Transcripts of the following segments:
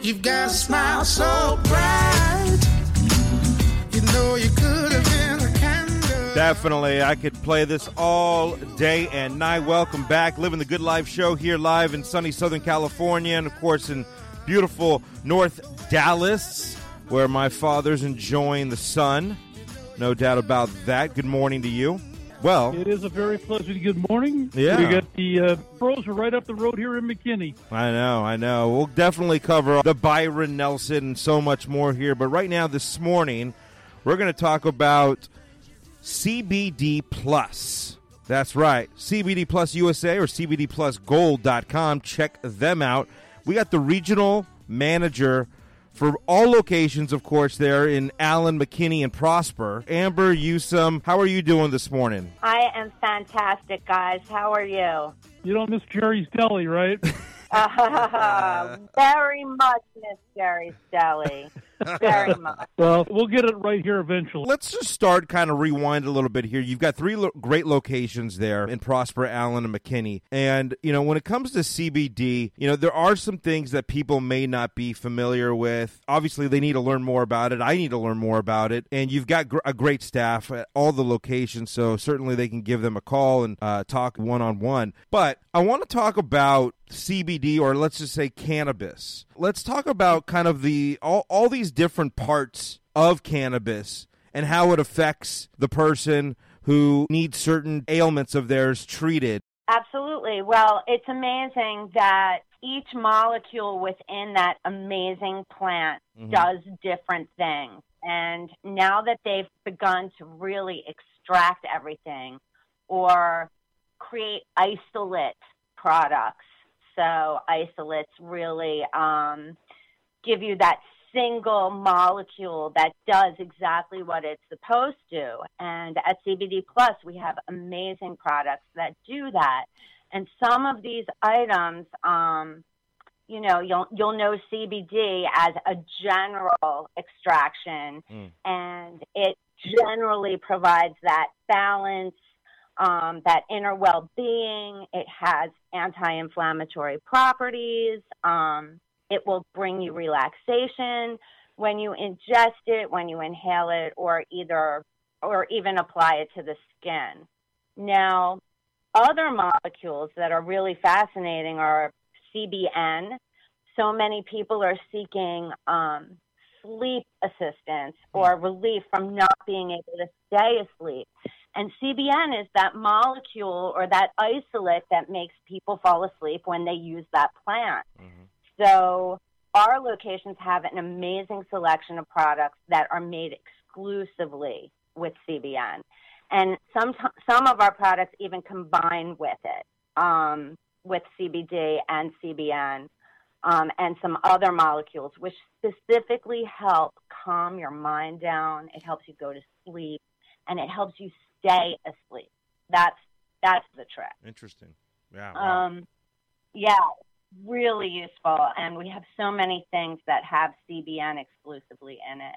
You've got a smile so bright. You know you could have been a candle. Definitely. I could play this all day and night. Welcome back. Living the Good Life show here live in sunny Southern California and, of course, in beautiful North Dallas, where my father's enjoying the sun. No doubt about that. Good morning to you. Well, It is a very pleasant good morning. Yeah. We got the uh, pros are right up the road here in McKinney. I know, I know. We'll definitely cover the Byron Nelson and so much more here. But right now, this morning, we're going to talk about CBD Plus. That's right. CBD Plus USA or CBD Plus CBDPlusGold.com. Check them out. We got the regional manager for all locations, of course, there in Allen, McKinney, and Prosper. Amber Newsome, how are you doing this morning? I am fantastic, guys. How are you? You don't miss Jerry's Deli, right? Ah, very much miss Jerry's Deli. Very much. well, we'll get it right here eventually. Let's just start kind of rewind a little bit here. You've got three lo- great locations there in Prosper, Allen, and McKinney. And, you know, when it comes to CBD, you know, there are some things that people may not be familiar with. Obviously, they need to learn more about it. I need to learn more about it. And you've got gr- a great staff at all the locations, so certainly they can give them a call and uh, talk one on one. But I want to talk about CBD or let's just say cannabis. Let's talk about kind of the all, all these different parts of cannabis and how it affects the person who needs certain ailments of theirs treated. Absolutely. Well, it's amazing that each molecule within that amazing plant mm-hmm. does different things. And now that they've begun to really extract everything or create isolate products, so isolates really um, give you that single molecule that does exactly what it's supposed to. And at CBD Plus, we have amazing products that do that. And some of these items, um, you know, you'll you'll know CBD as a general extraction, and it generally provides that balance, um, that inner well-being. It has anti-inflammatory properties. Um, it will bring you relaxation when you ingest it, when you inhale it, or either or even apply it to the skin. Now, other molecules that are really fascinating are CBN. So many people are seeking um, sleep assistance or relief from not being able to stay asleep. And CBN is that molecule or that isolate that makes people fall asleep when they use that plant. So our locations have an amazing selection of products that are made exclusively with CBN. And some, some of our products even combine with it, um, with CBD and CBN. Um, and some other molecules, which specifically help calm your mind down. It helps you go to sleep, and it helps you stay asleep. That's that's the trick. Interesting. Yeah. Um, yeah, really useful. And we have so many things that have CBN exclusively in it.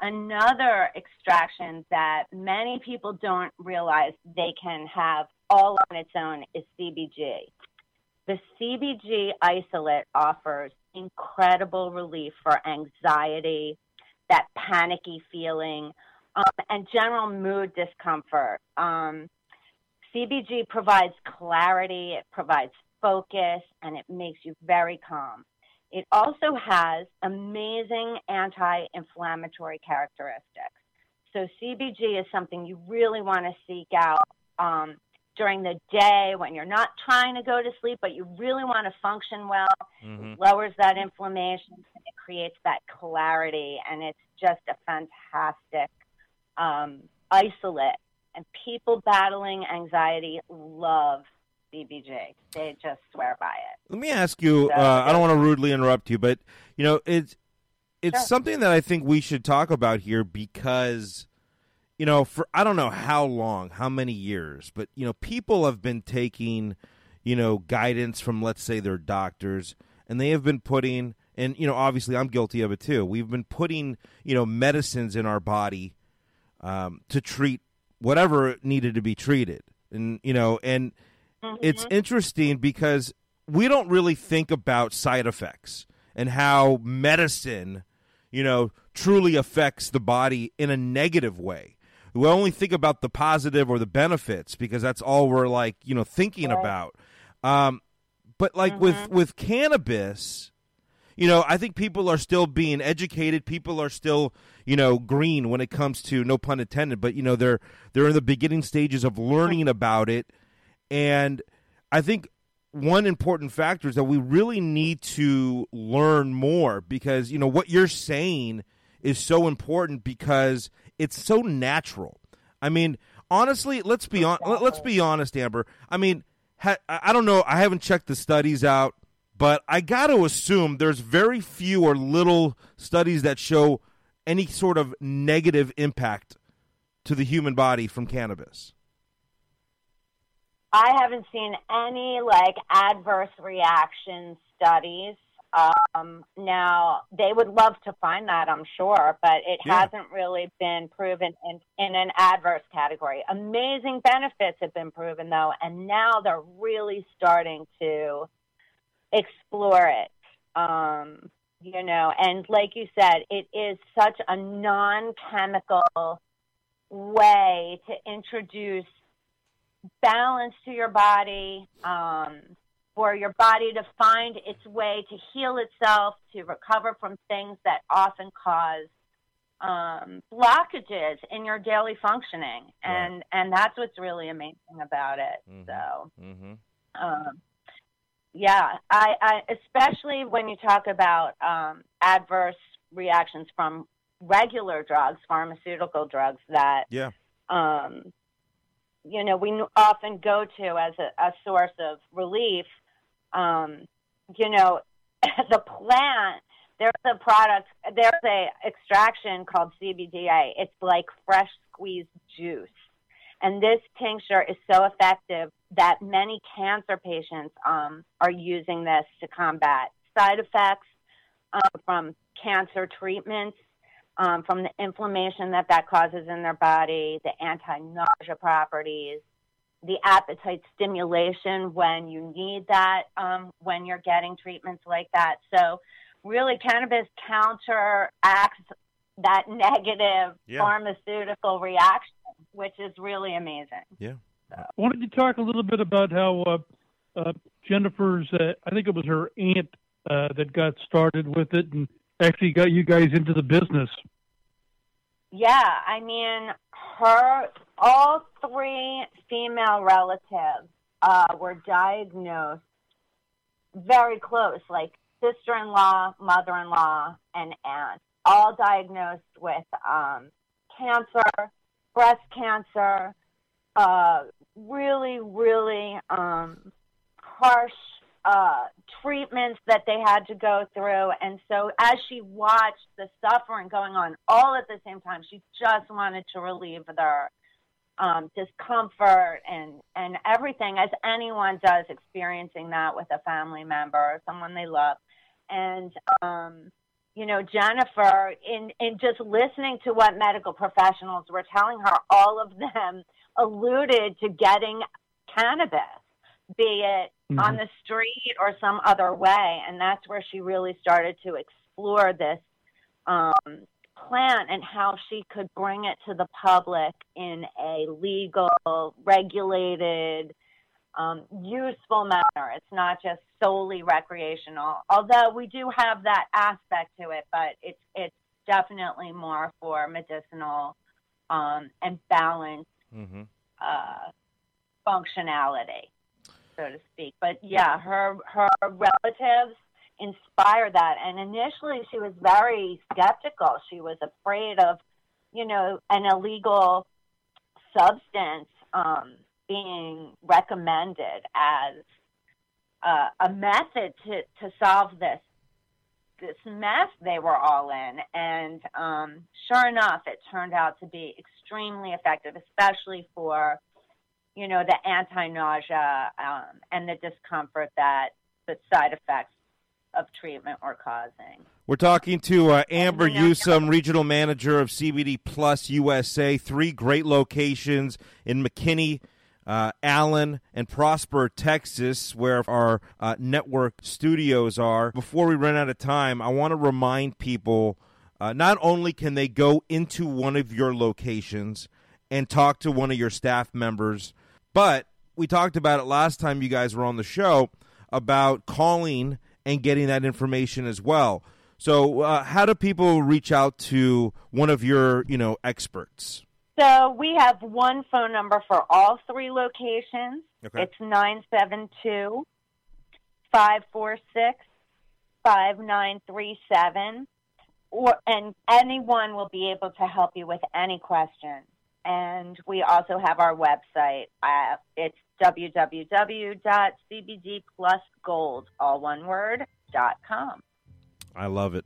Another extraction that many people don't realize they can have all on its own is CBG. The CBG isolate offers incredible relief for anxiety, that panicky feeling, um, and general mood discomfort. Um, CBG provides clarity, it provides focus, and it makes you very calm. It also has amazing anti inflammatory characteristics. So, CBG is something you really want to seek out um, during the day when you're not trying to go to sleep, but you really want to function well. It lowers that inflammation, and it creates that clarity, and it's just a fantastic um, isolate. And people battling anxiety love CBG. They just swear by it. Let me ask you. So- Uh, I don't want to rudely interrupt you, but you know, it's it's Sure. something that I think we should talk about here because you know, for I don't know how long, how many years, but you know, people have been taking you know guidance from let's say their doctors, and they have been putting, and you know, obviously, I'm guilty of it too. We've been putting you know medicines in our body um, to treat whatever needed to be treated, and you know, and it's interesting because we don't really think about side effects. and how medicine, you know, truly affects the body in a negative way. We only think about the positive or the benefits because that's all we're like, you know, thinking Right. about. Um, but like with with cannabis, you know, I think people are still being educated. People are still, you know, green when it comes to no pun intended, but you know, they're they're in the beginning stages of learning about it. And I think one important factor is that we really need to learn more because, you know, what you're saying is so important because it's so natural. I mean, honestly, let's be on let's be honest, Amber. I mean, I don't know, I haven't checked the studies out, but I got to assume there's very few or little studies that show any sort of negative impact to the human body from cannabis. I haven't seen any like adverse reaction studies. Um, now they would love to find that, I'm sure, but it Yeah. hasn't really been proven in, in an adverse category. Amazing benefits have been proven though, and now they're really starting to explore it. Um, you know, and like you said, it is such a non-chemical way to introduce balance to your body, um, for your body to find its way to heal itself, to recover from things that often cause um, blockages in your daily functioning, and and that's what's really amazing about it. Mhm. So. Mm-hmm. Um, yeah, I, I especially when you talk about um, adverse reactions from regular drugs, pharmaceutical drugs that Yeah. um, you know we often go to as a, a source of relief. Um, you know, the plant. There's a product. There's a extraction called CBDA. It's like fresh squeezed juice. And this tincture is so effective that many cancer patients um, are using this to combat side effects um, from cancer treatments, um, from the inflammation that that causes in their body, the anti-nausea properties, the appetite stimulation when you need that um, when you're getting treatments like that. So, really, cannabis counteracts that negative Yeah. pharmaceutical reaction, which is really amazing. Why don't you talk a little bit about how uh, uh, Jennifer's, uh, I think it was her aunt uh, that got started with it and actually got you guys into the business. Yeah, I mean, her, all three female relatives uh, were diagnosed very close, like sister in law, mother in law, and aunt, all diagnosed with um, cancer, breast cancer, uh, really, really um, harsh uh, treatments that they had to go through. And so, as she watched the suffering going on all at the same time, she just wanted to relieve their um, discomfort and, and everything, as anyone does experiencing that with a family member or someone they love. And, um, you know, Jennifer, in, in just listening to what medical professionals were telling her, all of them alluded to getting cannabis, be it on the street or some other way. And that's where she really started to explore this um, plant and how she could bring it to the public in a legal, regulated, um, useful manner. It's not just solely recreational, although we do have that aspect to it, but it's it's definitely more for medicinal um, and balanced Mm-hmm. uh, functionality, so to speak. But yeah, her her relatives inspired that, and initially she was very skeptical. She was afraid of, you know, an illegal substance um, being recommended as uh, a method to to solve this this mess they were all in. And um, sure enough, it turned out to be extremely effective, especially for, you know, the anti nausea um, and the discomfort that the side effects of treatment were causing. We're talking to uh, Amber you know- Newsome, regional manager of CBD Plus USA. Three great locations in McKinney, uh, Allen and Prosper, Texas, where our uh, network studios are. Before we run out of time, I want to remind people uh, not only can they go into one of your locations and talk to one of your staff members, but we talked about it last time you guys were on the show about calling and getting that information as well. So, uh, how do people reach out to one of your, you know, experts? So we have one phone number for all three locations. Okay. It's 972 546 5937. And anyone will be able to help you with any question. And we also have our website. Uh, it's www.cbdplusgold, all one word, dot com. I love it.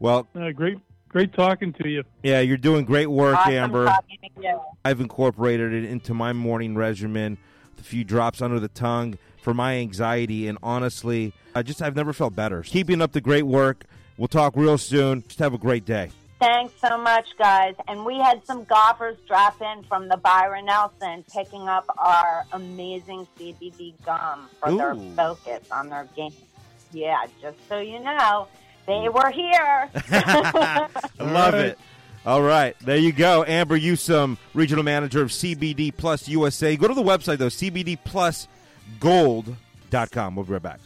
Well, Uh, great, great talking to you. yeah, you're doing great work, Awesome Amber. talking to you. I've incorporated it into my morning regimen, a few drops under the tongue for my anxiety, and honestly, I just I've never felt better. Keeping up the great work. We'll talk real soon. Just have a great day. Thanks so much, guys. And we had some golfers drop in from the Byron Nelson picking up our amazing CBD gum for their focus on their game. Yeah, just so you know, they were here. I love it. All right, there you go. Amber Newsome, regional manager of CBD Plus USA. Go to the website though, cbdplusgold.com. We'll be right back.